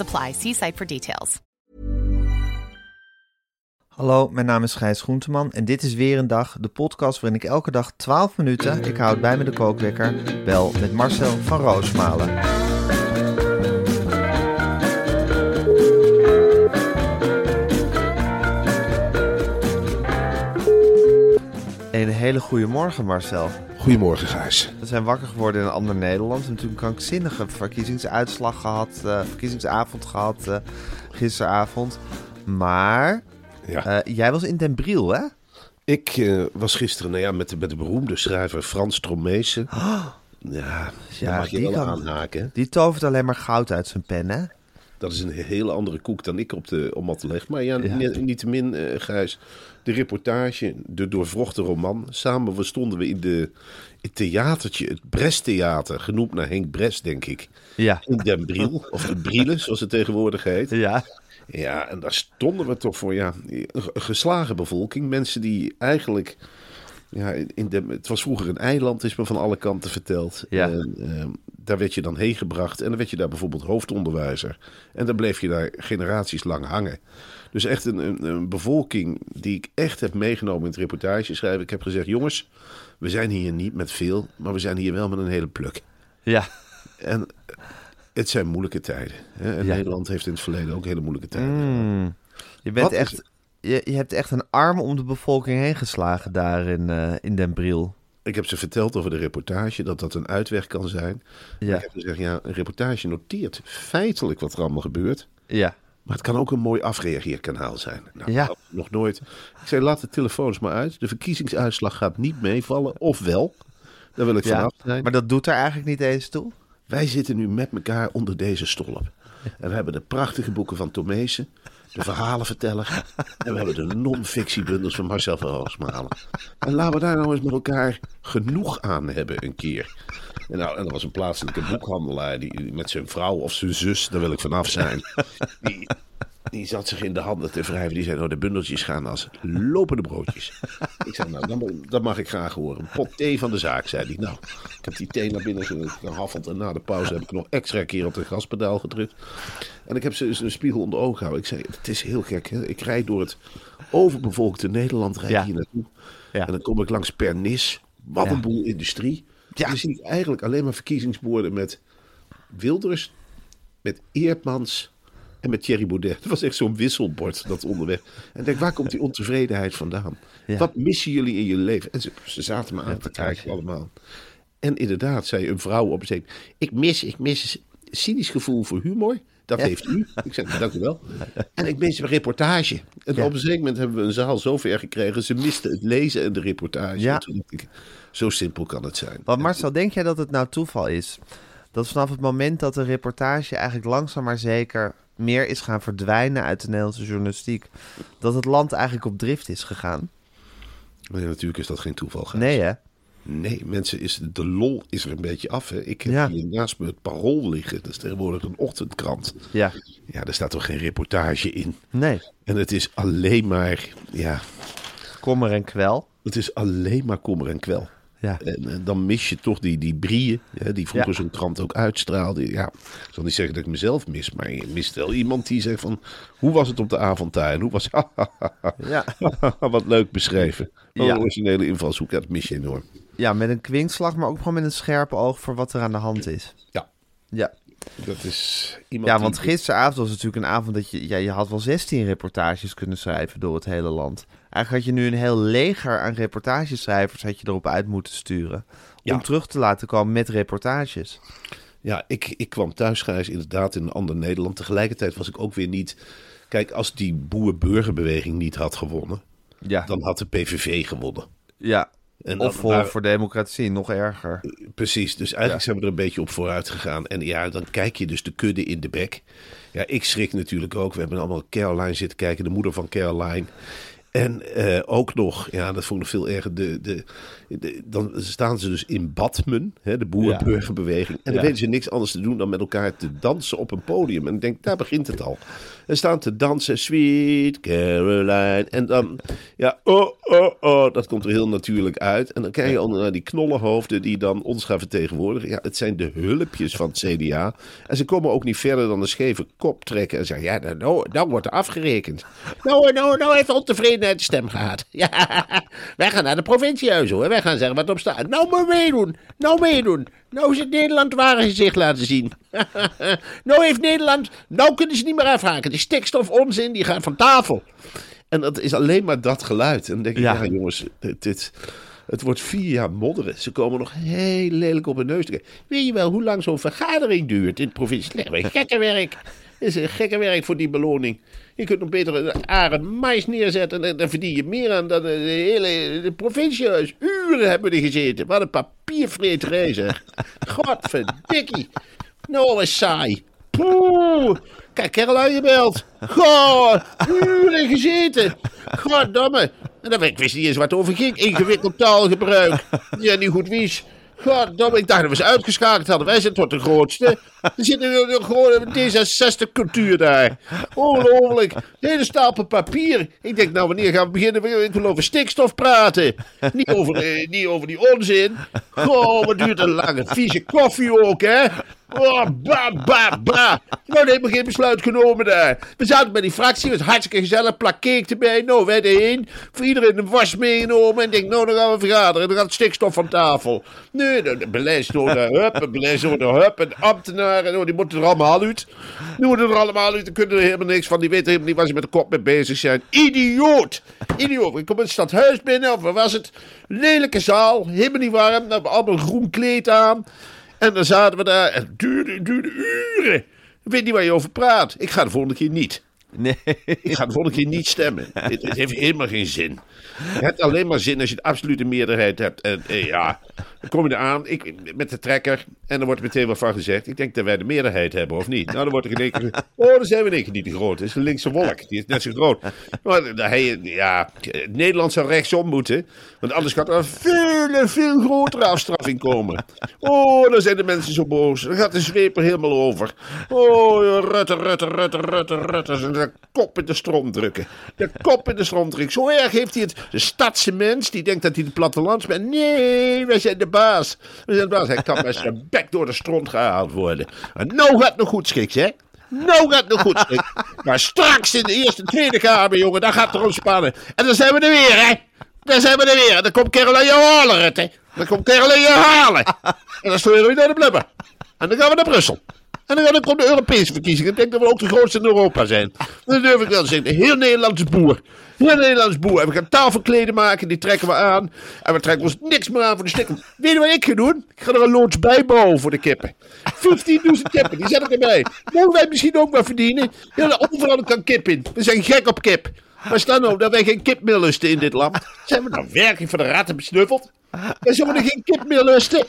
apply. See site for details. Hallo, mijn naam is Gijs Groenteman en dit is weer een dag, de podcast waarin ik elke dag 12 minuten, ik houd bij me de kookwekker, bel met Marcel van Roosmalen. Een hele goede morgen Marcel. Goedemorgen, Gijs. We zijn wakker geworden in een ander Nederland. We hebben natuurlijk een krankzinnige verkiezingsuitslag gehad, eh, verkiezingsavond gehad uh, gisteravond. Maar Ja. eh, jij was in Den Briel, hè? Ik eh, was gisteren nou ja, met, de, met de beroemde schrijver Frans Tromeese. Ja, Ja, ja mag je die wel kan- aanhaken. Die tovert alleen maar goud uit zijn pen, hè? Dat is een hele andere koek dan ik op de te leggen. Maar ja, Ja. ni- niettemin, eh Gijs. De reportage, de doorvrochte roman. Samen we stonden we in de, het theatertje, het Brest-theater. Genoemd naar Henk Brest, denk ik. Ja. In Den Briel, of de Brielen, zoals het tegenwoordig heet. Ja. Ja, en daar stonden we toch voor ja, een geslagen bevolking. Mensen die eigenlijk. Ja, in de, het was vroeger een eiland, is me van alle kanten verteld. Ja. En, ehm, daar werd je dan heen gebracht en dan werd je daar bijvoorbeeld hoofdonderwijzer. En dan bleef je daar generaties lang hangen. Dus echt een, een, een bevolking die ik echt heb meegenomen in het reportage schrijven. Ik heb gezegd, jongens, we zijn hier niet met veel, maar we zijn hier wel met een hele pluk. Ja. En het zijn moeilijke tijden. Hè? En Ja. Nederland heeft in het verleden ook hele moeilijke tijden. Mm. Je, bent Wat echt, je, je hebt echt een arm om de bevolking heen geslagen daar in, eh, in Den Briel. Ik heb ze verteld over de reportage, dat dat een uitweg kan zijn. Ja. Ik heb gezegd, ja, een reportage noteert feitelijk wat er allemaal gebeurt. Ja. Maar het kan ook een mooi afreageerkanaal zijn. Nou, Ja. nog nooit. Ik zei, laat de telefoons maar uit. De verkiezingsuitslag gaat niet meevallen, of wel. Daar wil ik ja. vanaf zijn. Maar dat doet er eigenlijk niet eens toe. Wij zitten nu met elkaar onder deze stolp. En we hebben de prachtige boeken van Tomezen, de verhalenverteller. En we hebben de non-fictiebundels van Marcel van Roosmalen. En laten we daar nou eens met elkaar genoeg aan hebben een keer. En, nou, en er was een plaatselijke boekhandelaar die met zijn vrouw of zijn zus, daar wil ik vanaf zijn. Die, die zat zich in de handen te wrijven. Die zei, nou de bundeltjes gaan als lopende broodjes. Ik zei, nou dan, dat mag ik graag horen. Een pot thee van de zaak, zei hij. Nou, ik heb die thee naar binnen ge- gehaffeld. En na de pauze heb ik nog extra keer op de gaspedaal gedrukt. En ik heb ze eens een spiegel onder ogen gehouden. Ik zei, het is heel gek. Hè? Ik rijd door het overbevolkte Nederland rijd Ja. hier naartoe. Ja. En dan kom ik langs Pernis. Wat Ja. een boel industrie. Ja. En dan zie ik eigenlijk alleen maar verkiezingsborden met Wilders, met Eerdmans en met Thierry Baudet. Dat was echt zo'n wisselbord, dat onderweg. En ik denk, waar komt die ontevredenheid vandaan? Ja. Wat missen jullie in je leven? En ze, ze zaten me aan te kijken allemaal. En inderdaad, zei een vrouw op zee, ik mis, ik mis cynisch gevoel voor humor. Dat heeft u. Ik zeg, nou, dank u wel. En ik mis een reportage. En Ja. op een zeker moment hebben we een zaal zo ver gekregen. Ze misten het lezen en de reportage. Ja. Ik, zo simpel kan het zijn. Want Marcel, denk jij dat het nou toeval is? Dat vanaf het moment dat de reportage eigenlijk langzaam maar zeker meer is gaan verdwijnen uit de Nederlandse journalistiek, dat het land eigenlijk op drift is gegaan? Maar ja, natuurlijk is dat geen toeval. Gijs. Nee hè? Nee, mensen, is, de lol is er een beetje af. Hè? Ik heb Ja. hier naast me het parool liggen. Dat is tegenwoordig een ochtendkrant. Ja. Ja, daar staat toch geen reportage in. Nee. En het is alleen maar, ja, Kommer en kwel. het is alleen maar kommer en kwel. Ja. En, dan mis je toch die, die brieën, hè, die vroeger Ja. zo'n krant ook uitstraalde. Ja, ik zal niet zeggen dat ik mezelf mis, maar je mist wel iemand die zegt van... Hoe was het op de avondtuin? Hoe was Ja. Wat leuk beschreven. Wat Ja. Een originele invalshoek, dat mis je enorm. ja, met een kwinkslag, maar ook gewoon met een scherpe oog voor wat er aan de hand is. Ja, Ja. Dat is iemand Ja, want gisteravond was natuurlijk een avond dat je... Ja, je had wel 16 reportages kunnen schrijven door het hele land. Eigenlijk had je nu een heel leger aan reportageschrijvers had je erop uit moeten sturen. Om terug te laten komen met reportages. Ja, ik, ik kwam thuisgrijs inderdaad in een ander Nederland. Tegelijkertijd was ik ook weer niet... Kijk, als die boer-burgerbeweging niet had gewonnen... Ja, dan had de PVV gewonnen. ja. En of voor, waren- voor democratie, nog erger. Precies, dus eigenlijk zijn we er een beetje op vooruit gegaan. En ja, dan kijk je dus de kudde in de bek. Ja, ik schrik natuurlijk ook. We hebben allemaal Caroline zitten kijken, de moeder van Caroline. En eh, ook nog, ja, dat vond ik veel erger. De, de, de- dan staan ze dus in Badmen, hè, de boerenburgerbeweging. En dan Ja. weten ze niks anders te doen dan met elkaar te dansen op een podium. En ik denk, daar begint het al. En staan te dansen, Sweet Caroline. En dan, ja, oh, oh, oh, dat komt er heel natuurlijk uit. En dan kijk je al naar die knollenhoofden die dan ons gaan vertegenwoordigen. Ja, het zijn de hulpjes van het CDA. En ze komen ook niet verder dan een scheve kop trekken en zeggen, ja, nou, nou, nou wordt er afgerekend. Nou, nou, nou heeft ontevredenheid de stem gehad. Ja, wij gaan naar de provinciehuis hoor. Wij gaan zeggen wat op staat. Nou maar meedoen. Nou meedoen. Nou is het Nederland ware gezicht laten zien. nou heeft Nederland... Nou kunnen ze niet meer afhaken. Die stikstof onzin, die gaat van tafel. En dat is alleen maar dat geluid. En dan denk ik, ja, Ja. jongens, dit, dit- het wordt vier jaar modderen. Ze komen nog heel lelijk op hun neus te kijken. Weet je wel hoe lang zo'n vergadering duurt in het provincie? Nee, gekke werk. Het is een gekke werk voor die beloning. Je kunt nog beter een arend mais neerzetten. En dan verdien je meer aan dan de hele de provinciehuis. Uren hebben we er gezeten. Wat een papiervreterij zeg. Godverdikkie. Nou, wat saai. Poeh. Kijk, Caroline gebeld. Goh, uren gezeten. Goddamme. En dan, ik wist niet eens wat over ging. Ingewikkeld taalgebruik. Ja, niet goed wies. Goddamme, ik dacht dat we ze uitgeschakeld hadden. Wij zijn tot de grootste. Er zit een, een gewone D66-cultuur daar. Ongelooflijk. Hele stapel papier. Ik denk, nou, wanneer gaan we beginnen? Ik wil over stikstof praten. Niet over, eh, niet over die onzin. Goh, wat duurt een lange vieze koffie ook, hè? Oh, ba, ba, ba. Nou, helemaal geen besluit genomen daar. We zaten bij die fractie, was hartstikke gezellig, plak cake erbij. Nou, wij heen. Voor iedereen een was meegenomen. En denk, nou, dan gaan we vergaderen. Dan gaat stikstof van tafel. Nee, de, beleidsnota, hup, de beleidsnota, hup. En ambtenaren, nou, die moeten er allemaal uit. Die moeten er allemaal uit. Dan kunnen er helemaal niks van. Die weten helemaal niet waar ze met de kop mee bezig zijn. Idioot. Idioot. Ik kom het stadhuis binnen, of waar was het? Lelijke zaal, helemaal niet warm. Hebben allemaal groen kleed aan. En dan zaten we daar. En het duurde, het duurde uren. Ik weet niet waar je over praat. Ik ga de volgende keer niet. Nee. Ik ga de volgende keer niet stemmen. Het, het heeft helemaal geen zin. Het heeft alleen maar zin als je de absolute meerderheid hebt. En eh, ja, kom je eraan ik, met de trekker. En dan wordt meteen wat van gezegd. Ik denk dat wij de meerderheid hebben, of niet? Nou, dan wordt er in Oh, dan zijn we in één keer niet te groot. Dat is de linkse wolk. Die is net zo groot. Maar dan, hij, ja, Nederland zou rechtsom moeten. Want anders gaat er een veel veel grotere afstraffing komen. Oh, dan zijn de mensen zo boos. Dan gaat de zweep er helemaal over. Oh, Rutte, Rutte, Rutte, Rutte, Rutte. De kop in de stroom drukken. De kop in de stroom drukken. Zo erg heeft hij het. De stadse mens die denkt dat hij de plattelandsmens... Nee, wij zijn de baas. We zijn de baas. Hij kan met zijn bek door de stront gehaald worden. En nou gaat het nog goed schiks, hè? Nou gaat het nog goed schiks. Maar straks in de Eerste Tweede Kamer, jongen, dan gaat het erom spannen. En dan zijn we er weer, hè? Dan zijn we er weer. En dan komt Caroline jou halen, Rutte. Dan komt Caroline jou halen. En dan sturen we naar de blubber. En dan gaan we naar Brussel. En dan, komt de Europese verkiezingen. Ik denk dat we ook de grootste in Europa zijn. Dan durf ik wel te zeggen. Heel Nederland is boer. Heel Nederland is boer. En we gaan tafelkleden maken. Die trekken we aan. En we trekken ons niks meer aan voor de stikken. Weet je wat ik ga doen? Ik ga er een loods bij bouwen voor de kippen. 15.000 kippen. Die zet ik erbij. Mogen wij misschien ook maar verdienen? Ja, overal kan kip in. We zijn gek op kip. Maar staan nou dat wij geen kip lusten in dit land. Zijn we nou werkelijk voor de ratten besnuffeld? Er geen kip meer lusten.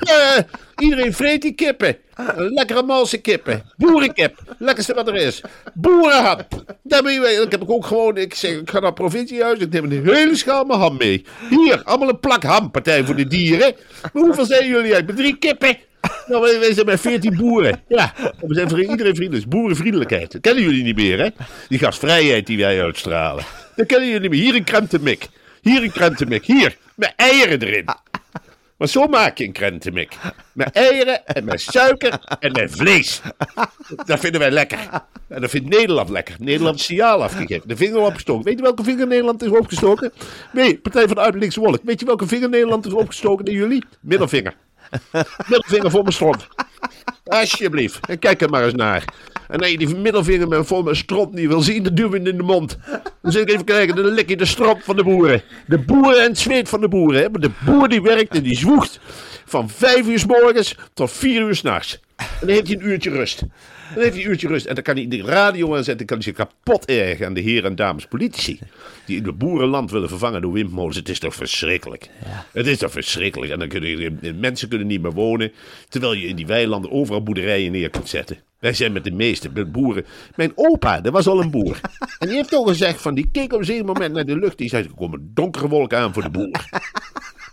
Eh, iedereen vreet die kippen. Lekkere malse kippen. Boerenkip. Lekkerste wat er is. Boerenham. Daar ben je, ik heb ook gewoon, ik zeg, ik ga naar het provinciehuis. Ik neem een hele schaal ham mee. Hier, allemaal een plak ham. Partij voor de dieren. Maar hoeveel zijn jullie uit? Met drie kippen. Nou, wij, zijn met veertien boeren. Ja, we zijn voor iedereen vriendelijk. Is boerenvriendelijkheid. Dat kennen jullie niet meer, hè? Die gastvrijheid die wij uitstralen. Dat kennen jullie niet meer. Hier een krentenmik. Hier een krentenmik. Hier, met eieren erin. Maar zo maak je een krentenmik. Met eieren en met suiker en met vlees. Dat vinden wij lekker. En dat vindt Nederland lekker. Nederland signaal afgegeven. De vinger opgestoken. Weet je welke vinger Nederland is opgestoken? Nee, Partij van de Uit Linkse Wolk. Weet je welke vinger Nederland is opgestoken naar jullie? Middelvinger. Middelvinger voor mijn stront. Alsjeblieft. En kijk er maar eens naar. En als je die middelvinger met vol met stront niet wil zien, dan duw je in de mond. Dan zit ik even kijken, dan lik je de stront van de boeren. De boeren en het zweet van de boeren. Hè? Maar de boer die werkt en die zwoegt van vijf uur s morgens tot vier uur s'nachts. En dan heeft hij een uurtje rust. Dan heeft hij een uurtje rust. En dan kan hij de radio aanzetten. kan hij zich kapot ergen aan de heren en dames politici. Die het boerenland willen vervangen door windmolens. Het is toch verschrikkelijk. Het is toch verschrikkelijk. En dan kunnen mensen kunnen niet meer wonen. Terwijl je in die weilanden overal boerderijen neer kunt zetten. Wij zijn met de meeste boeren. Mijn opa, dat was al een boer. En die heeft toch gezegd van, die keek op een moment naar de lucht. Die zei, er komen donkere wolken aan voor de boer.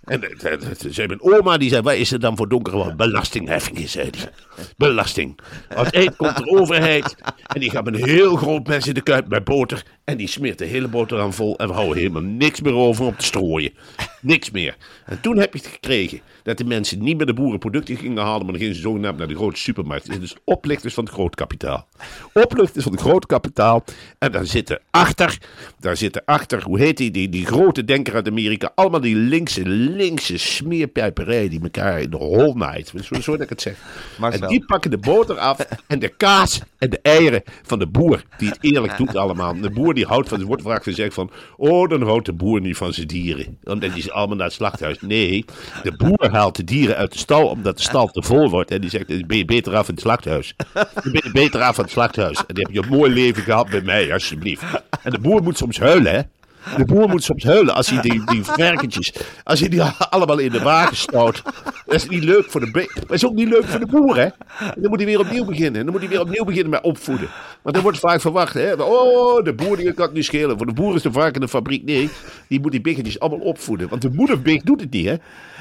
En eh, zei mijn oma, die zei, wat is er dan voor wolken? Belastingheffingen, zei hij. Belasting. Als komt de overheid en die gaat met een heel groot mes in de kuip met boter. En die smeert de hele boterham vol en we houden helemaal niks meer over om te strooien. Niks meer. En toen heb je het gekregen dat de mensen niet meer de boerenproducten gingen halen, maar dan gingen ze zogenaamd naar de grote supermarkt. Dus oplichters van het groot kapitaal. Oplichters van het groot kapitaal. En daar zitten achter, daar zitten achter, hoe heet die, die, die grote denker uit Amerika, allemaal die linkse, linkse smeerpijperij die elkaar in de hol naait. Zo, zo dat ik het zeg. En die pakken de boter af en de kaas en de eieren van de boer, die het eerlijk doet allemaal. De boer die houdt van, er wordt vaak gezegd van, oh, dan houdt de boer niet van zijn dieren. Omdat die ze allemaal naar het slachthuis. Nee, de boer haalt de dieren uit de stal omdat de stal te vol wordt. En die zegt, ben je beter af in het slachthuis. Dan ben je beter af in het slachthuis. En dan heb je een mooi leven gehad bij mij, alsjeblieft. En de boer moet soms huilen, hè. De boer moet soms huilen als hij die, die als hij die allemaal in de wagen stoot. Dat is niet leuk voor de beer. Maar is ook niet leuk voor de boer, hè. Dan moet hij weer opnieuw beginnen. Dan moet hij weer opnieuw beginnen met opvoeden. Want er wordt vaak verwacht, hè. Oh, de boer die kan het niet schelen. Voor de boer is de varken de fabriek. Nee, die moet die biggetjes allemaal opvoeden. Want de moederbeek doet het niet, hè.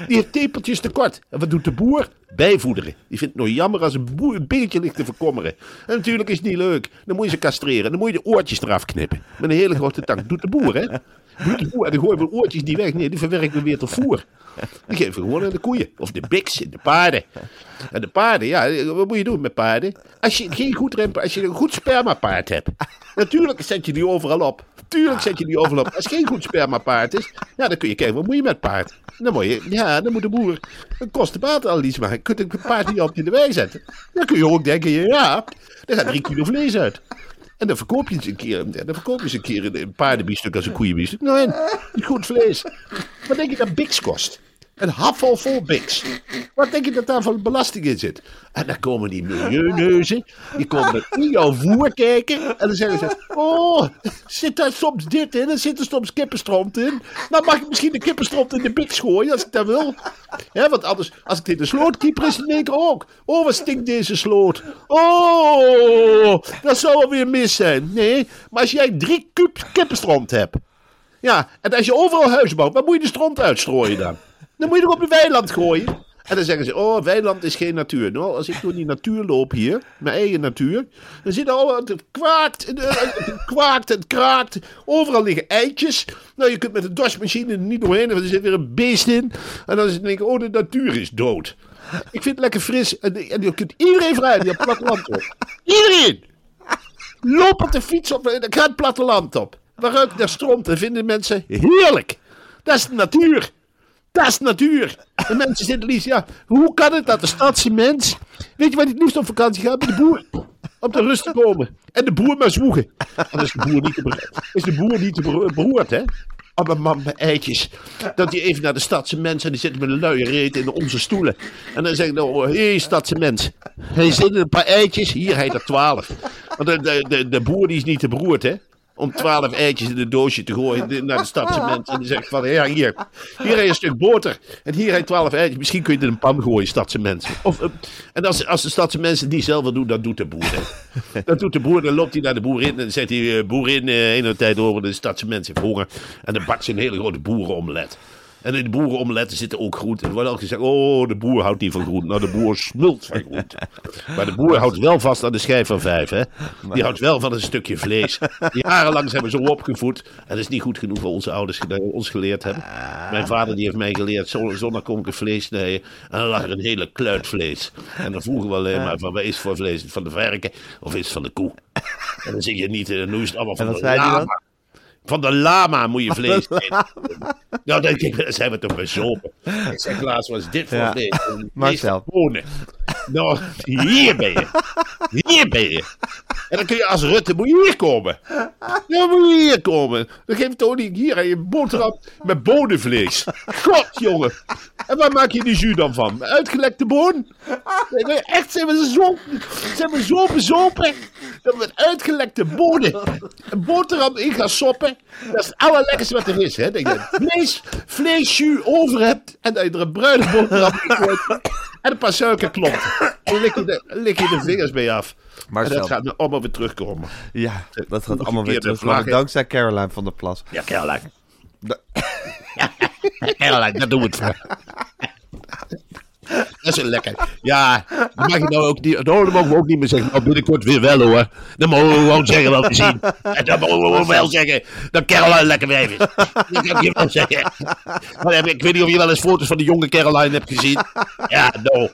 Die heeft tepeltjes tekort. En wat doet de boer? Bijvoederen. Die vindt het nog jammer als een, boer, ligt te verkommeren. En natuurlijk is het niet leuk. Dan moet je ze castreren. Dan moet je de oortjes eraf knippen. Met een hele grote tang. Doet de boer, hè. En dan gooien we oortjes die weg. Nee, die verwerken we weer tot voer. Die geven we gewoon aan de koeien. Of de biks, de paarden. En de paarden, ja, wat moet je doen met paarden? Als je geen goed rempen, als je een goed spermapaard hebt. Natuurlijk zet je die overal op. Tuurlijk zet je die overal op. Als het geen goed spermapaard is, ja, dan kun je kijken, wat moet je met paard? Dan moet je, ja, dan moet de boer een kostenbatenanalyse maken. Je kunt een paard niet op je de wei zetten. Dan kun je ook denken, ja, er gaat drie kilo vlees uit. En dan verkoop je eens een keer, dan verkoop je eens een keer een paardenbiefstuk als een koeienbiefstuk. Nee, niet goed vlees. Wat denk je dat Bix kost? Een handvol vol Bix. Wat denk je dat daar van belasting in zit? En dan komen die milieuneuzen, die komen in jouw voer kijken. En dan zeggen ze, oh, zit daar soms dit in? En zit er soms kippenstront in? Nou mag ik misschien de kippenstront in de Bix gooien, als ik dat wil. Ja, want anders, als ik dit de sloot keeper is, dan denk ik ook. Oh, wat stinkt deze sloot. Oh, dat zou alweer mis zijn. Nee, maar als jij drie kuub kippenstront hebt. Ja, en als je overal huizen bouwt, waar moet je de stront uitstrooien dan? Dan moet je op een weiland gooien. En dan zeggen ze, oh, weiland is geen natuur. Nou, als ik door die natuur loop hier, mijn eigen natuur, dan zit er al, het kwaakt, het kwaakt, het kraakt. Overal liggen eitjes. Nou, je kunt met de dasmachine er niet doorheen, want er zit weer een beest in. En dan denk ik, oh, de natuur is dood. Ik vind het lekker fris. En, je kunt iedereen vrij die het platteland op. Iedereen! Loop op de fiets op, en ga het platteland op. Waaruit naar stroomt en vinden mensen heerlijk. Dat is de natuur. Dat is natuur. En mensen zitten liefst, ja, hoe kan het dat de stadse mens, weet je hij het liefst op vakantie gaat? Bij de boer. Om te rust te komen. En de boer maar zwoegen. En dan is de boer niet te, is de boer niet te beroerd, hè? Op een man met eitjes. Dat hij even naar de stadse mens en die zit met een luie reet in onze stoelen. En dan zegt hij, oh, hé hey, stadse mens. Hij zit in een paar eitjes, hier hij er twaalf. Want de, de, de, de boer die is niet te beroerd, hè? Om twaalf eitjes in een doosje te gooien naar de stadse mensen. En die zegt van, ja, hier, hier heb je een stuk boter. En hier heb je twaalf eitjes. Misschien kun je het in een pan gooien, stadse mensen. Of, uh, en als, als de stadse mensen die zelf doen, dan doet de boer. Hè. Dat doet de boer, dan loopt hij naar de boerin. En dan zegt hij, uh, boerin, uh, een tijd over de stadse mensen heeft honger. En dan bakt ze een hele grote boerenomelet. En in de boerenomeletten zitten ook groenten. Er wordt al gezegd, oh, de boer houdt niet van groenten. Nou, de boer smult van groenten. Maar de boer houdt wel vast aan de schijf van vijf, hè. Die houdt wel van een stukje vlees. Jarenlang zijn we zo opgevoed. En dat is niet goed genoeg voor onze ouders die ons geleerd hebben. Mijn vader die heeft mij geleerd, zondag kom ik een vlees snijden. En dan lag er een hele kluit vlees. En dan vroegen we alleen maar, van, wat is voor vlees? Van de varken of is het van de koe? En dan zeg je niet, eh, nu is het allemaal van de lama. Van de lama moet je vlees eten. nou, dan, denk ik, dan zijn we toch bezopen. Ik zeg laatst, wat is dit voor Ja. vlees? Marcel. Bonen. Nou, hier ben je. Hier ben je. En dan kun je als Rutte, moet hier komen. Ja, moet je hier komen. Dan geef toch niet hier aan je boterham met bonenvlees. God, jongen. En waar maak je die jus dan van? Uitgelekte boon? Nee, echt, zijn we zo, zijn zo bezopen dat we uitgelekte bonen een boterham in gaan soppen. Dat is het allerlekkerste wat er is, hè. Dat je vlees, over hebt en dat je er een bruine boterham in. En een paar suikerklompen. Dan lik je, de, lik je de vingers mee af. Maar en dat zelf- gaat allemaal weer terugkomen. Ja, dat gaat allemaal weer keer de terug. vlag, hè? Dankzij Caroline van der Plas. Ja, Caroline. Caroline, daar doen we het voor. Dat is lekker. Ja, dat mag je nou ook niet. Nou, dat mogen we ook niet meer zeggen. Nou, binnenkort weer wel hoor. Dan mogen we gewoon zeggen wat we zien. En dan mogen we wel zeggen dat Caroline lekker wijf is. Dat kan je wel zeggen. Maar ik, weet niet of je wel eens foto's van de jonge Caroline hebt gezien. Ja, nou.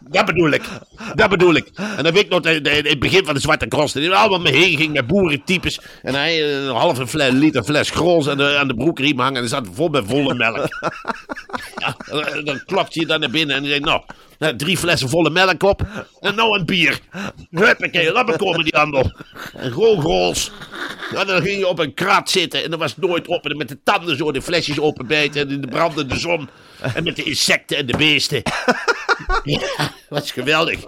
Dat bedoel ik. Dat bedoel ik. En dan weet ik nog in het begin van de Zwarte Cross. Dat allemaal mee heen ging met boerentypes. En hij eh, een halve fles, liter fles grols aan de, aan de broekriem hangen. En er zat vol met volle melk. Ja, dan- dan klopt je dan naar binnen en je denkt, nou, drie flessen volle melk op en nou een bier. Huppakee, laat me komen die handel. En grols. Ja, dan ging je op een krat zitten en dan was het nooit op. En dan met de tanden zo de flesjes openbijten en in de brandende zon. En met de insecten en de beesten. Ja, was geweldig.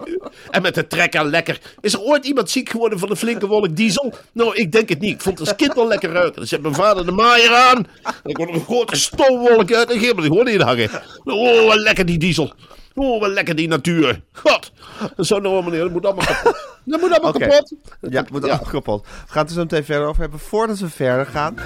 En met de trekker lekker. Is er ooit iemand ziek geworden van een flinke wolk diesel? Nou, ik denk het niet. Ik vond het als kind al lekker ruiken. Dus zet mijn vader de maaier aan. En dan kwam er een grote stoomwolk uit. En ging me gewoon in hangen. Oh, lekker die diesel. Oh, wat lekker die natuur. God. Dat zou nou meneer, dat moet allemaal kapot. Dat moet allemaal kapot. Ja, het moet allemaal kapot. We gaan het er zo meteen verder over hebben. Voordat we verder gaan,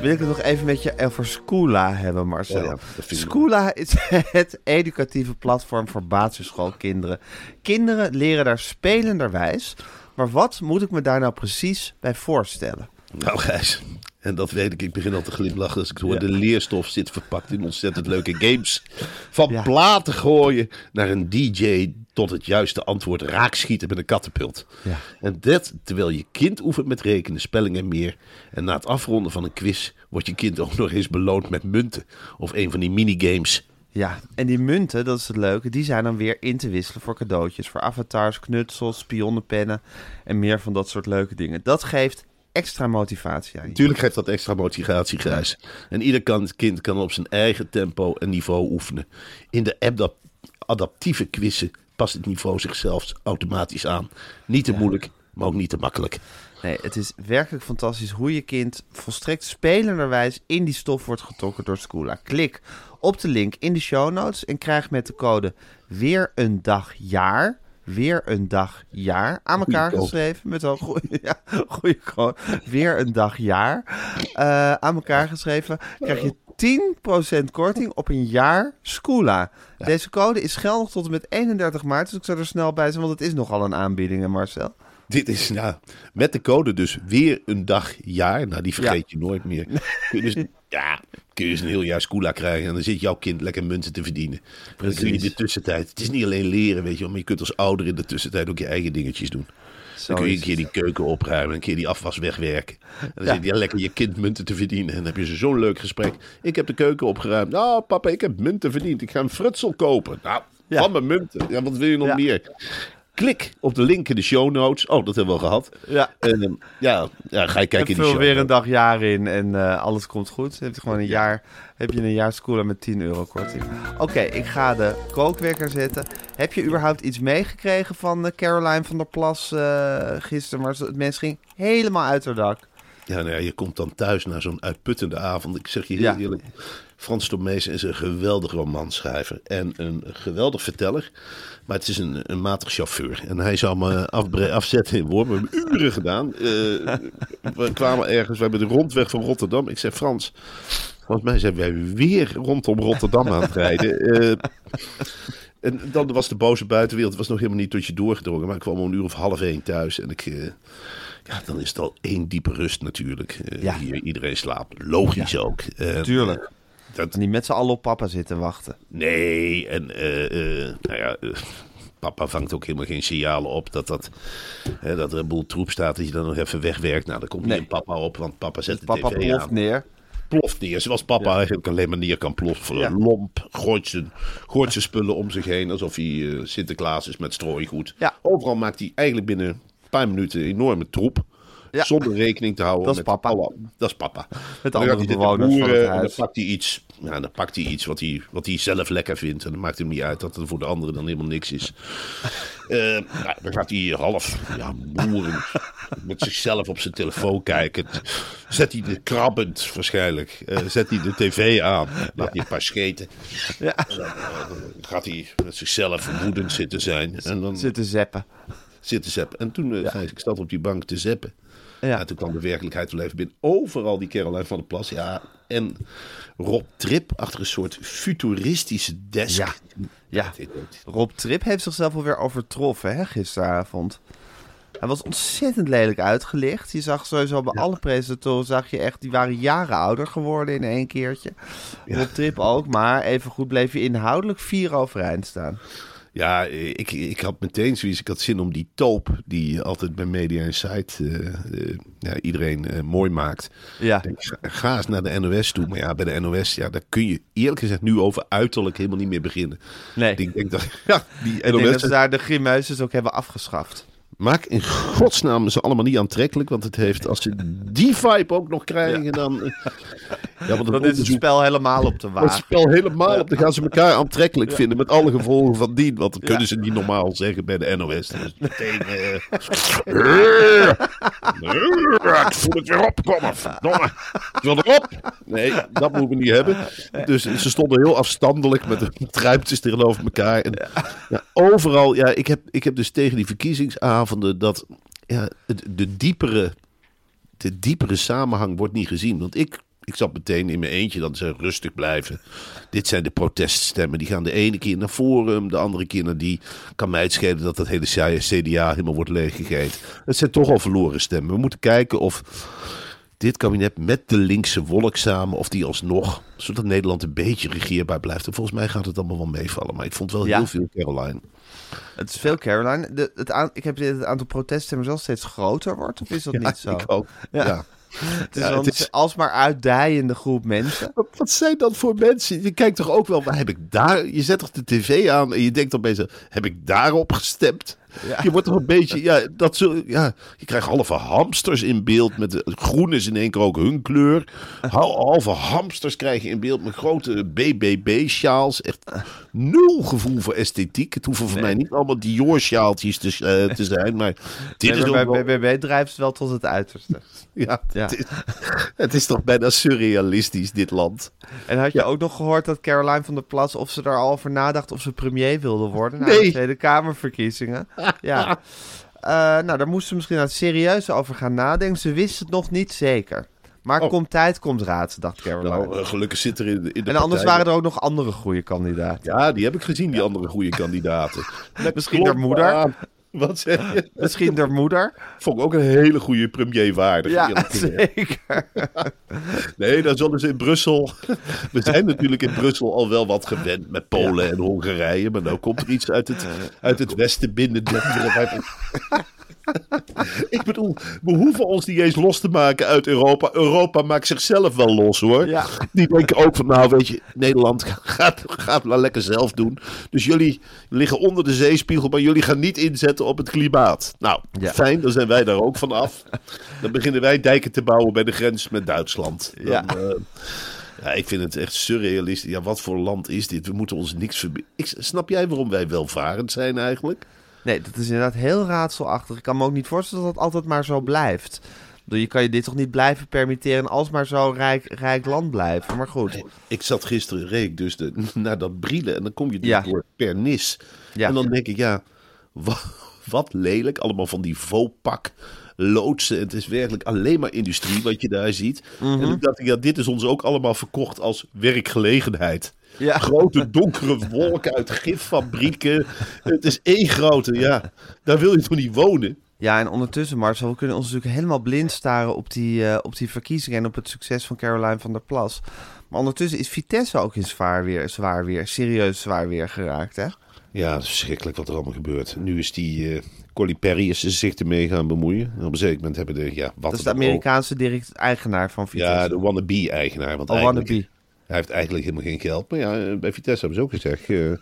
wil ik het nog even met je over Schoola hebben, Marcel. Ja, dat is het educatieve platform voor basisschoolkinderen. Kinderen leren daar spelenderwijs. Maar wat moet ik me daar nou precies bij voorstellen? Nou, Gijs. En dat weet ik. Ik begin al te glimlachen als ik hoor. De leerstof zit verpakt in ontzettend leuke games. Van Ja. platen gooien naar een DJ tot het juiste antwoord raakschieten met een kattenpult. Ja. En dat terwijl je kind oefent met rekenen, spelling en meer. En na het afronden van een quiz wordt je kind ook nog eens beloond met munten. Of een van die minigames. Ja, en die munten, dat is het leuke, die zijn dan weer in te wisselen voor cadeautjes. Voor avatars, knutsels, spionnenpennen en meer van dat soort leuke dingen. Dat geeft extra motivatie aan. Natuurlijk geeft dat extra motivatie, Gijs. En ieder kan, kind kan op zijn eigen tempo en niveau oefenen. In de app dat adaptieve quizzen past het niveau zichzelf automatisch aan. Niet te moeilijk, maar ook niet te makkelijk. Nee, het is werkelijk fantastisch hoe je kind volstrekt spelenderwijs in die stof wordt getrokken door Schoola. Klik op de link in de show notes en krijg met de code weer een dag jaar. Weer een dag jaar aan elkaar geschreven. Met een goede, ja, goede code. Weer een dag jaar eh, aan elkaar geschreven. Krijg je 10% korting op een jaar Schoola. Deze code is geldig tot en met 31 maart. Dus ik zou er snel bij zijn, want het is nogal een aanbieding, hè, Marcel. Dit is nou, met de code dus weer een dag jaar. Nou, die vergeet je nooit meer. Dus, ja, kun je dus een heel jaar schoola krijgen. En dan zit jouw kind lekker munten te verdienen. Dan kun je in Precies. de tussentijd. Het is niet alleen leren, weet je wel. Maar je kunt als ouder in de tussentijd ook je eigen dingetjes doen. Zo Dan kun je een keer die keuken opruimen, een keer die afwas wegwerken. En dan Ja. zit je lekker je kind munten te verdienen. En dan heb je ze zo'n leuk gesprek. Ik heb de keuken opgeruimd. Nou, papa, ik heb munten verdiend. Ik ga een frutsel kopen. Nou, Ja. van mijn munten. Ja, wat wil je nog Ja. meer? Klik op de link in de show notes. Oh, dat hebben we al gehad. Ja. En, ehm, ja, ja, ga je kijken En in de show weer een dag jaar in en eh, alles komt goed. Heb je gewoon een jaar, heb je een jaar schooler met 10 euro korting. Oké, ik ga de kookwekker zetten. Heb je überhaupt iets meegekregen van eh, Caroline van der Plas eh, gisteren? Maar het mens ging helemaal uit haar dak. Ja, nou ja, je komt dan thuis na zo'n uitputtende avond. Ik zeg je heel Ja. eerlijk. Frans Tomees is een geweldig romanschrijver en een geweldig verteller. Maar het is een, een matig chauffeur. En hij zou me afzetten in Worm. We hebben uren gedaan. Eh, we kwamen ergens, we hebben de rondweg van Rotterdam. Ik zei, Frans, volgens mij zijn wij weer rondom Rotterdam aan het rijden. Eh, en dan was de boze buitenwereld was nog helemaal niet tot je doorgedrongen. Maar ik kwam om een uur of half één thuis. En ik, eh, ja, dan is het al één diepe rust natuurlijk. Ja. Hier, iedereen slaapt. Logisch ook. Tuurlijk. Dat, die met z'n allen op papa zitten wachten. nee, en eh, eh, nou ja, eh, papa vangt ook helemaal geen signalen op dat, dat, hè, dat er een boel troep staat. Dat je dan nog even wegwerkt. Nou, dan komt Nee. niet een papa op, want papa zet de Papa tv ploft aan. neer. ploft neer. Zoals papa eigenlijk alleen maar neer kan ploffen. Ja. Lomp, gooit zijn, gooit zijn spullen om zich heen. Alsof hij Sinterklaas is met strooigoed. Ja. Overal maakt hij eigenlijk binnen een paar minuten enorme troep. Ja. Zonder rekening te houden Dat is met papa. alle- dat is papa. Met Dan andere gaat hij zitten bewoners van boeren en Dan pakt hij iets, ja, dan pakt hij iets wat, hij, wat hij zelf lekker vindt. En dan maakt hem niet uit dat het voor de anderen dan helemaal niks is. Eh, nou, dan gaat hij half ja, boeren met zichzelf op zijn telefoon kijken. Zet hij de krabbend waarschijnlijk. Eh, zet hij de tv aan. Laat hij een paar scheten. Ja. Dan eh, gaat hij met zichzelf woedend zitten zijn. En dan Zitten zeppen. zitten zeppen. En toen zei ik, ik zat op die bank te zeppen. Ja. Ja. toen kwam de werkelijkheid wel even binnen. Overal die Caroline van der Plas. Ja, en Rob Trip achter een soort futuristische desk. Ja. Ja. Rob Trip heeft zichzelf alweer overtroffen hè, gisteravond. Hij was ontzettend lelijk uitgelicht. Je zag sowieso bij alle presentatoren, zag je echt, die waren jaren ouder geworden in één keertje. Rob Trip ook, maar even goed bleef je inhoudelijk vier overeind staan. Ja, ik, ik had meteen zoiets. Ik had zin om die toop die altijd bij Media Insight eh, eh, ja, iedereen eh, mooi maakt. Ja. Denk, ga- eens naar de NOS toe. Maar ja, bij de NOS, ja, daar kun je eerlijk gezegd nu over uiterlijk helemaal niet meer beginnen. Nee, Ik denk dat, ja, die ik denk dat NOS ze daar de grimeuses ook hebben afgeschaft. Maak in godsnaam ze allemaal niet aantrekkelijk. Want het heeft, als ze die vibe ook nog krijgen, dan... Ja, want Dan is het spel helemaal op de het wagen. spel helemaal op. Dan gaan ze elkaar aantrekkelijk vinden met alle gevolgen van dien. Want dan kunnen ze niet normaal zeggen bij de NOS. Dan is het meteen... eh, ik voel het weer opkomen, verdomme. Ik wil erop. Nee, dat moeten we niet hebben. Dus ze stonden heel afstandelijk met de ruimtes tegenover elkaar. En, ja, overal, ja, ik heb, ik heb dus tegen die verkiezingsavonden dat ja, het- de diepere de diepere samenhang wordt niet gezien. Want ik, ik zat meteen in mijn eentje dan te zeggen, rustig blijven. Dit zijn de proteststemmen. Die gaan de ene keer naar Forum, de andere keer naar die. Kan mij het schelen dat dat hele CDA helemaal wordt leeggegeten. Het zijn toch al verloren stemmen. We moeten kijken of dit kabinet met de linkse wolk samen, of die alsnog, zodat Nederland een beetje regeerbaar blijft. En volgens mij gaat het allemaal wel meevallen. Maar ik vond wel Ja. heel veel Caroline. Het is veel, Caroline. De, het aan, ik heb het aantal proteststemmers wel steeds groter wordt. Of is dat niet zo? Ik ook. Ja. ja. Het is Ja, het is- alsmaar uitdijende groep mensen. Wat, wat zijn dat voor mensen? Je kijkt toch ook wel, heb ik daar... Je zet toch de tv aan en je denkt dan bezig, heb ik daarop gestemd? Je wordt toch een beetje, ja, dat zo, ja, je krijgt halve hamsters in beeld met de, groen is in één keer ook hun kleur. Hal- Halve hamsters krijg je in beeld met grote BBB-sjaals. Echt nul gevoel voor esthetiek. Het hoeven voor mij niet allemaal Dior-sjaaltjes te, eh, te zijn, maar dit Nee, is maar ook bij wel- BBB drijft het wel tot het uiterste. ja, Ja. Het, is, het is toch bijna surrealistisch, dit land. En had je ook nog gehoord dat Caroline van der Plas... of ze er al over nadacht of ze premier wilde worden... na Nee. de Tweede Kamerverkiezingen? Ja. Eh, nou, daar moesten ze misschien nou serieus over gaan nadenken. Ze wist het nog niet zeker. Maar Oh. komt tijd, komt raad, dacht Caroline. Nou, eh, gelukkig zit er in, de- in de en anders waren er ook nog andere goede kandidaten. Ja, die heb ik gezien, die andere goede kandidaten. Met Misschien haar moeder. Wat zeg je? Misschien haar moeder. Vond ik ook een hele goede premier waardig. Ja, zeker. Nee, dan zullen ze in Brussel... We zijn natuurlijk in Brussel al wel wat gewend met Polen en Hongarije. Maar nou komt er iets uit het, uit het westen binnen. Ik bedoel, we hoeven ons niet eens los te maken uit Europa. Europa maakt zichzelf wel los hoor. Ja. Die denken ook van, nou weet je, Nederland gaat, gaat maar lekker zelf doen. Dus jullie liggen onder de zeespiegel, maar jullie gaan niet inzetten op het klimaat. Nou, Ja. fijn, dan zijn wij daar ook van af. Dan beginnen wij dijken te bouwen bij de grens met Duitsland. Dan, Ja. eh, ja, ik vind het echt surrealistisch. Ja, wat voor land is dit? We moeten ons niks verbinden. Snap jij waarom wij welvarend zijn eigenlijk? Nee, dat is inderdaad heel raadselachtig. Ik kan me ook niet voorstellen dat dat altijd maar zo blijft. Je kan je dit toch niet blijven permitteren en alsmaar zo rijk, rijk land blijven. Maar goed. Ik zat gisteren, reed ik dus de, naar dat Brielen. En dan kom je Ja. door Pernis. Ja. En dan denk ik, ja, wat, wat lelijk. Allemaal van die Vopak loodsen. Het is werkelijk alleen maar industrie wat je daar ziet. Mhm. En toen dacht ik, ja, dit is ons ook allemaal verkocht als werkgelegenheid. Ja. Grote donkere wolken uit giffabrieken. Het is één grote, ja. Daar wil je toch niet wonen? Ja, en ondertussen, Marcel, we kunnen ons natuurlijk helemaal blind staren op die, eh, op die verkiezingen en op het succes van Caroline van der Plas. Maar ondertussen is Vitesse ook in zwaar weer, zwaar weer, serieus zwaar weer geraakt, hè? Ja, verschrikkelijk wat er allemaal gebeurt. Nu is die uh, Colly Perry is zich ermee gaan bemoeien. En op een zeker moment hebben de... Ja, wat Dat is de Amerikaanse direct-eigenaar van Vitesse. Ja, de wannabe-eigenaar. Want oh, wannabe. Hij heeft eigenlijk helemaal geen geld. Maar ja, bij Vitesse hebben ze ook gezegd... Uh,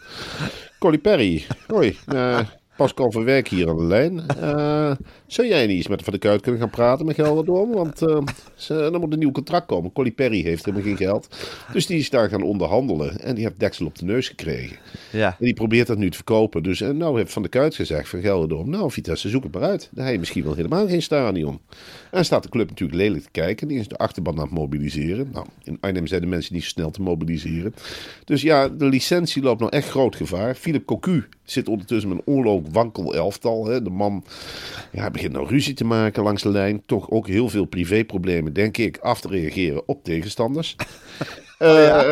Colly Perry, hoi. Uh, Pascal Verwerk hier aan de lijn. Uh, zou jij niet eens met Van de Kuit kunnen gaan praten met Gelderdoom? Want uh, ze, er moet een nieuw contract komen. Colly Perry heeft helemaal geen geld. Dus die is daar gaan onderhandelen. En die heeft deksel op de neus gekregen. Ja. En die probeert dat nu te verkopen. Dus en nou heeft Van de Kuit gezegd van Gelderdoom... Nou, Vitesse, zoek het maar uit. Dan heb je misschien wel helemaal geen stadion. En staat de club natuurlijk lelijk te kijken. Die is de achterban aan het mobiliseren. Nou, in Arnhem zijn de mensen niet zo snel te mobiliseren. Dus ja, de licentie loopt nou echt groot gevaar. Philip Cocu zit ondertussen met een wankel elftal. Hè. De man ja, begint nou ruzie te maken langs de lijn. Toch ook heel veel privéproblemen, denk ik, af te reageren op tegenstanders. Oh, ja.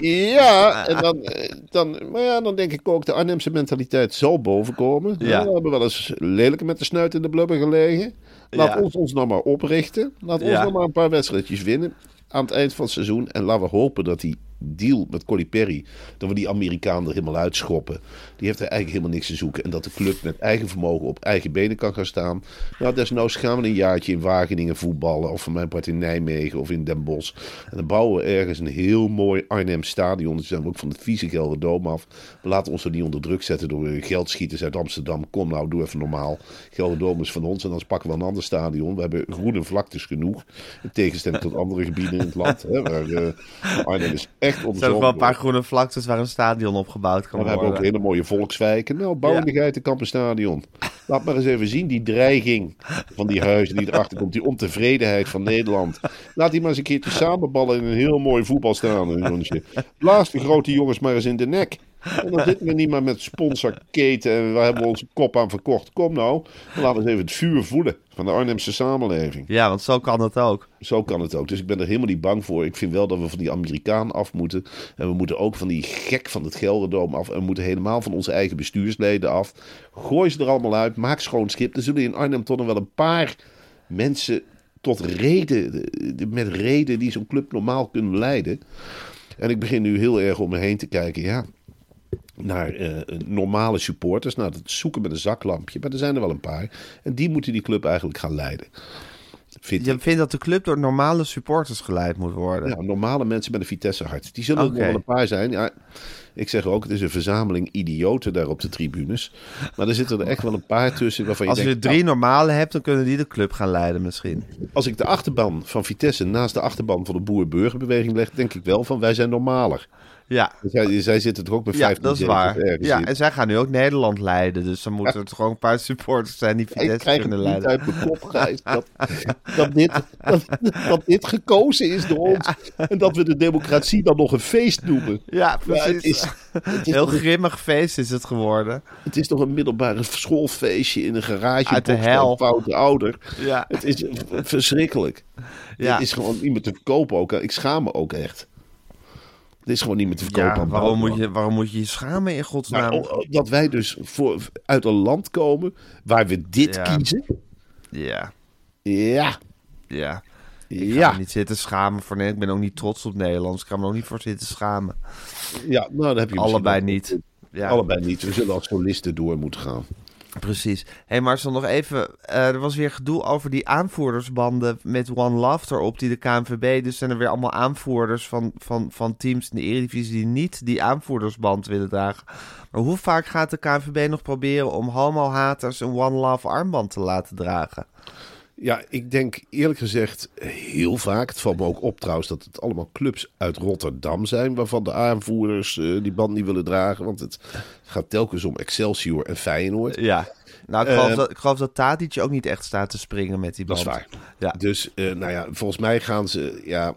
Uh, ja, en dan, dan, maar ja, dan denk ik ook, de Arnhemse mentaliteit zal bovenkomen. Ja. We hebben wel eens lelijker met de snuit in de blubber gelegen. Laat Ja. ons ons nou maar oprichten. Laat ons nog maar een paar wedstrijdjes winnen aan het eind van het seizoen. En laten we hopen dat die deal met Colly Perry, dat we die Amerikaan er helemaal uitschoppen. Die heeft er eigenlijk helemaal niks te zoeken. En dat de club met eigen vermogen op eigen benen kan gaan staan. Nou, desnoods gaan we een jaartje in Wageningen voetballen. Of van mijn part in Nijmegen of in Den Bosch. En dan bouwen we ergens een heel mooi Arnhem stadion. Dus zijn we ook van het vieze Gelderdoom af. We laten ons er niet onder druk zetten door geldschieters uit Amsterdam. Kom nou, doe even normaal. Gelderdoom is van ons en dan pakken we een ander stadion. We hebben groene vlaktes genoeg. In tegenstelling tot andere gebieden in het land. Hè, waar, eh, Arnhem is echt Er onder zijn wel een paar groene vlaktes waar een stadion opgebouwd kan maar we hebben ook worden. hele mooie volkswijken. Nou, bouw in Ja. de Geitenkampenstadion. Laat maar eens even zien, die dreiging van die huizen die erachter komt. Die ontevredenheid van Nederland. Laat die maar eens een keertje samenballen in een heel mooi voetbalstadion. Blaas de grote jongens maar eens in de nek. En dan zitten we niet maar met sponsorketen en waar hebben we onze kop aan verkocht. Kom nou, laten we eens even het vuur voelen van de Arnhemse samenleving. Ja, want zo kan het ook. Zo kan het ook. Dus ik ben er helemaal niet bang voor. Ik vind wel dat we van die Amerikaan af moeten. En we moeten ook van die gek van het Gelderdoom af. En we moeten helemaal van onze eigen bestuursleden af. Gooi ze er allemaal uit. Maak schoon schip. Dan zullen in Arnhem toch nog wel een paar mensen tot reden, met reden die zo'n club normaal kunnen leiden. En ik begin nu heel erg om me heen te kijken. Ja, naar eh, normale supporters. Nou, dat zoeken met een zaklampje. Maar er zijn er wel een paar. En die moeten die club eigenlijk gaan leiden. Vind ik. Je vindt dat de club door normale supporters geleid moet worden. Ja, normale mensen met een Vitesse-hart. Die zullen nog wel een paar zijn. Ja, ik zeg ook, het is een verzameling idioten daar op de tribunes. Maar er zitten er echt wel een paar tussen waarvan je Als je drie nou, normale hebt, dan kunnen die de club gaan leiden misschien. als ik de achterban van Vitesse naast de achterban van de boer-burgerbeweging leg... denk ik wel van, wij zijn normaler. Ja, Zij, zij zitten er ook met ja 15 dat is zetels waar. ergens Ja, in. en zij gaan nu ook Nederland leiden. Dus dan moeten er gewoon een paar supporters zijn die Ik krijg het kunnen niet leiden. uit mijn kop, dat, dat, dit, dat, dat dit gekozen is door ons. En dat we de democratie dan nog een feest noemen. Ja, Ja, precies. het is, het is Heel toch grimmig feest is het geworden. Het is toch een middelbare schoolfeestje in een garage. Uit de hel. foute ouder. Ja. Het is verschrikkelijk. Ja. Het is gewoon niet meer te verkopen ook. Ik schaam me ook echt. Het is gewoon niet meer te verkopen. Ja, aan waarom moet, je, waarom moet je je schamen in godsnaam? Nou, dat wij dus voor, uit een land komen waar we dit Ja. kiezen. Ja, Ja. ja. Ik ga Ja. niet zitten schamen voor nee, Ik ben ook niet trots op Nederlands. Ik ga me ook niet voor zitten schamen. ja, nou dan heb je Allebei niet. Ja, Allebei niet. We zullen als solisten door moeten gaan. precies. Hé hey Marcel, nog even. eh, er was weer gedoe over die aanvoerdersbanden met One Love erop die de KNVB. Dus zijn er weer allemaal aanvoerders van, van, van teams in de Eredivisie die niet die aanvoerdersband willen dragen. Maar hoe vaak gaat de KNVB nog proberen om homo-haters een One Love armband te laten dragen? Ja, ik denk eerlijk gezegd heel vaak. Het valt me ook op trouwens dat het allemaal clubs uit Rotterdam zijn. Waarvan de aanvoerders eh, die band niet willen dragen. Want het gaat telkens om Excelsior en Feyenoord. Ja. Nou, ik geloof, Eh, dat, ik geloof dat Tadic ook niet echt staat te springen met die Dat band. is waar. Ja. Dus eh, nou ja, volgens mij gaan ze. Ja,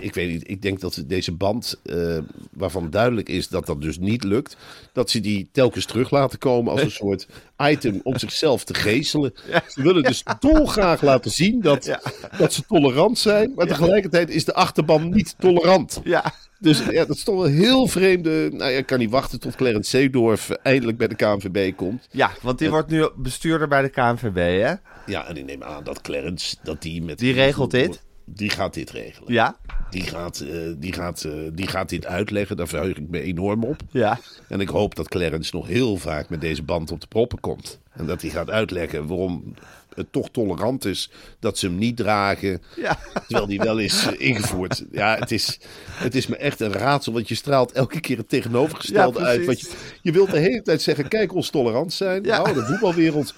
ik weet niet. Ik denk dat ze deze band, eh, waarvan duidelijk is dat dat dus niet lukt, dat ze die telkens terug laten komen als een soort item om zichzelf te geestelen. Ze willen dus dolgraag laten zien dat, dat ze tolerant zijn, maar tegelijkertijd is de achterban niet tolerant. Ja. Dus ja, dat is toch een heel vreemde. Nou ja, ik kan niet wachten tot Clarence Seedorf eindelijk bij de KNVB komt. ja, want die wordt nu bestuurder bij de KNVB, hè? Ja, en ik neem aan dat Clarence, dat die met... Die regelt dit? Die gaat dit regelen. Ja. die gaat, eh, die, gaat, eh, die gaat dit uitleggen. Daar verheug ik me enorm op. Ja. En ik hoop dat Clarence nog heel vaak met deze band op de proppen komt. En dat hij gaat uitleggen waarom het toch tolerant is dat ze hem niet dragen. Ja. Terwijl die wel is eh, ingevoerd. Ja, het is, het is me echt een raadsel. Want je straalt elke keer het tegenovergestelde Ja, uit. Want je, je wilt de hele tijd zeggen: kijk ons tolerant zijn. Ja. Nou, de voetbalwereld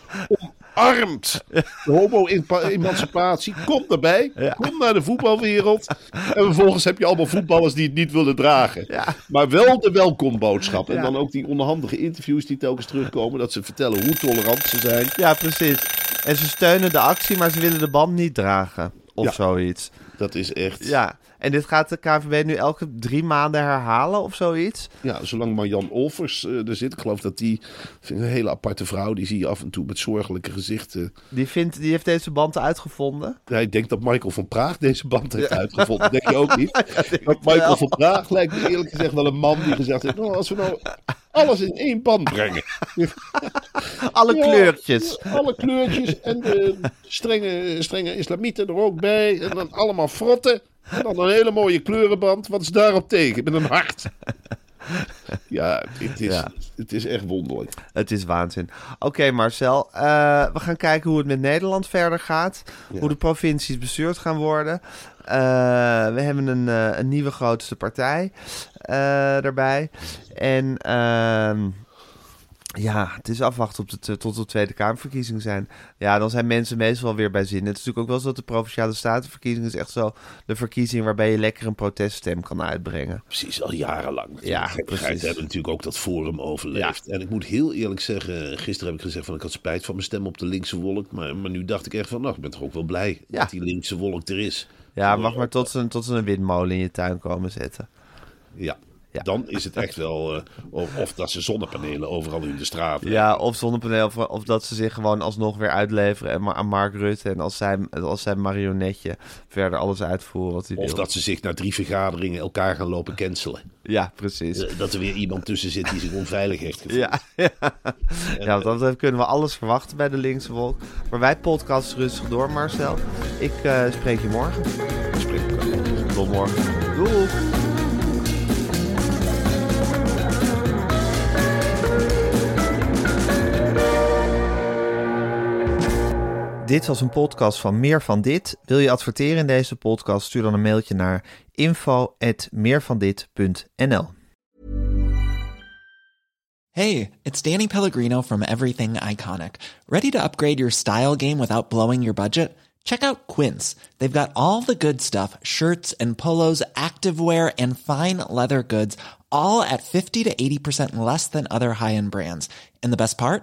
omarmt de homo-emancipatie. Kom erbij. Ja. Kom naar de voetbalwereld. En vervolgens heb je allemaal voetballers die het niet willen dragen. Ja. Maar wel de welkomboodschap. En Ja. dan ook die onhandige interviews die telkens terugkomen. Dat ze vertellen hoe tolerant ze zijn. Ja, precies. En ze steunen de actie, maar ze willen de band niet dragen. Of Ja. zoiets. Dat is echt. Ja. En dit gaat de KVB nu elke drie maanden herhalen of zoiets? Ja, zolang Marjan Olvers eh, er zit. Ik geloof dat die. Een hele aparte vrouw. Die zie je af en toe met zorgelijke gezichten. Die, vindt, die heeft deze band uitgevonden. Ja, ik denk dat Michael van Praag deze band heeft uitgevonden. Denk je ook niet? Want Michael van Praag lijkt me eerlijk gezegd wel een man die gezegd heeft: nou, als we nou alles in één band brengen. Alle Ja, kleurtjes. Alle kleurtjes en de strenge, strenge islamieten er ook bij. En dan allemaal frotten. Dan een hele mooie kleurenband. Wat is daarop tegen? Met een hart. Ja, het is, Ja. Het is echt wonderlijk. Het is waanzin. Oké, Marcel. eh, we gaan kijken hoe het met Nederland verder gaat. Hoe de provincies bestuurd gaan worden. Eh, we hebben een, eh, een nieuwe grootste partij daarbij. En ehm, ja, het is afwachten op de, tot de Tweede Kamerverkiezingen zijn. Ja, dan zijn mensen meestal weer bij zin. Het is natuurlijk ook wel zo dat de Provinciale Statenverkiezingen is echt zo de verkiezing waarbij je lekker een proteststem kan uitbrengen. Precies, al jarenlang. Ja, precies. We hebben natuurlijk ook dat forum overleefd. En ik moet heel eerlijk zeggen, gisteren heb ik gezegd van ik had spijt van mijn stem op de linkse wolk. Maar, maar nu dacht ik echt van, nou, ik ben toch ook wel blij Ja. dat die linkse wolk er is. Ja, mag maar tot ze, tot ze een windmolen in je tuin komen zetten. Ja. Ja. Dan is het echt wel, eh, of, of dat ze zonnepanelen overal in de straat. Ja, of zonnepaneel, of, of dat ze zich gewoon alsnog weer uitleveren en maar aan Mark Rutte. En als zijn, als zijn marionetje verder alles uitvoeren wat hij Of wil. dat ze zich na drie vergaderingen elkaar gaan lopen cancelen. Ja, precies. Eh, Dat er weer iemand tussen zit die zich onveilig heeft gevoeld. Ja, ja. betreft kunnen we alles verwachten bij de linkse wolk. Maar wij podcasten rustig door, Marcel. Ik eh, spreek je morgen. Ik spreek elkaar. Tot morgen. Doei. Dit was een podcast van Meer van Dit. Wil je adverteren in deze podcast? Stuur dan een mailtje naar info@meervandit.nl. Hey, it's Danny Pellegrino from Everything Iconic. Ready to upgrade your style game without blowing your budget? Check out Quince. They've got all the good stuff shirts and polos, activewear, and fine leather goods, all at 50 to 80% less than other high end brands. And the best part?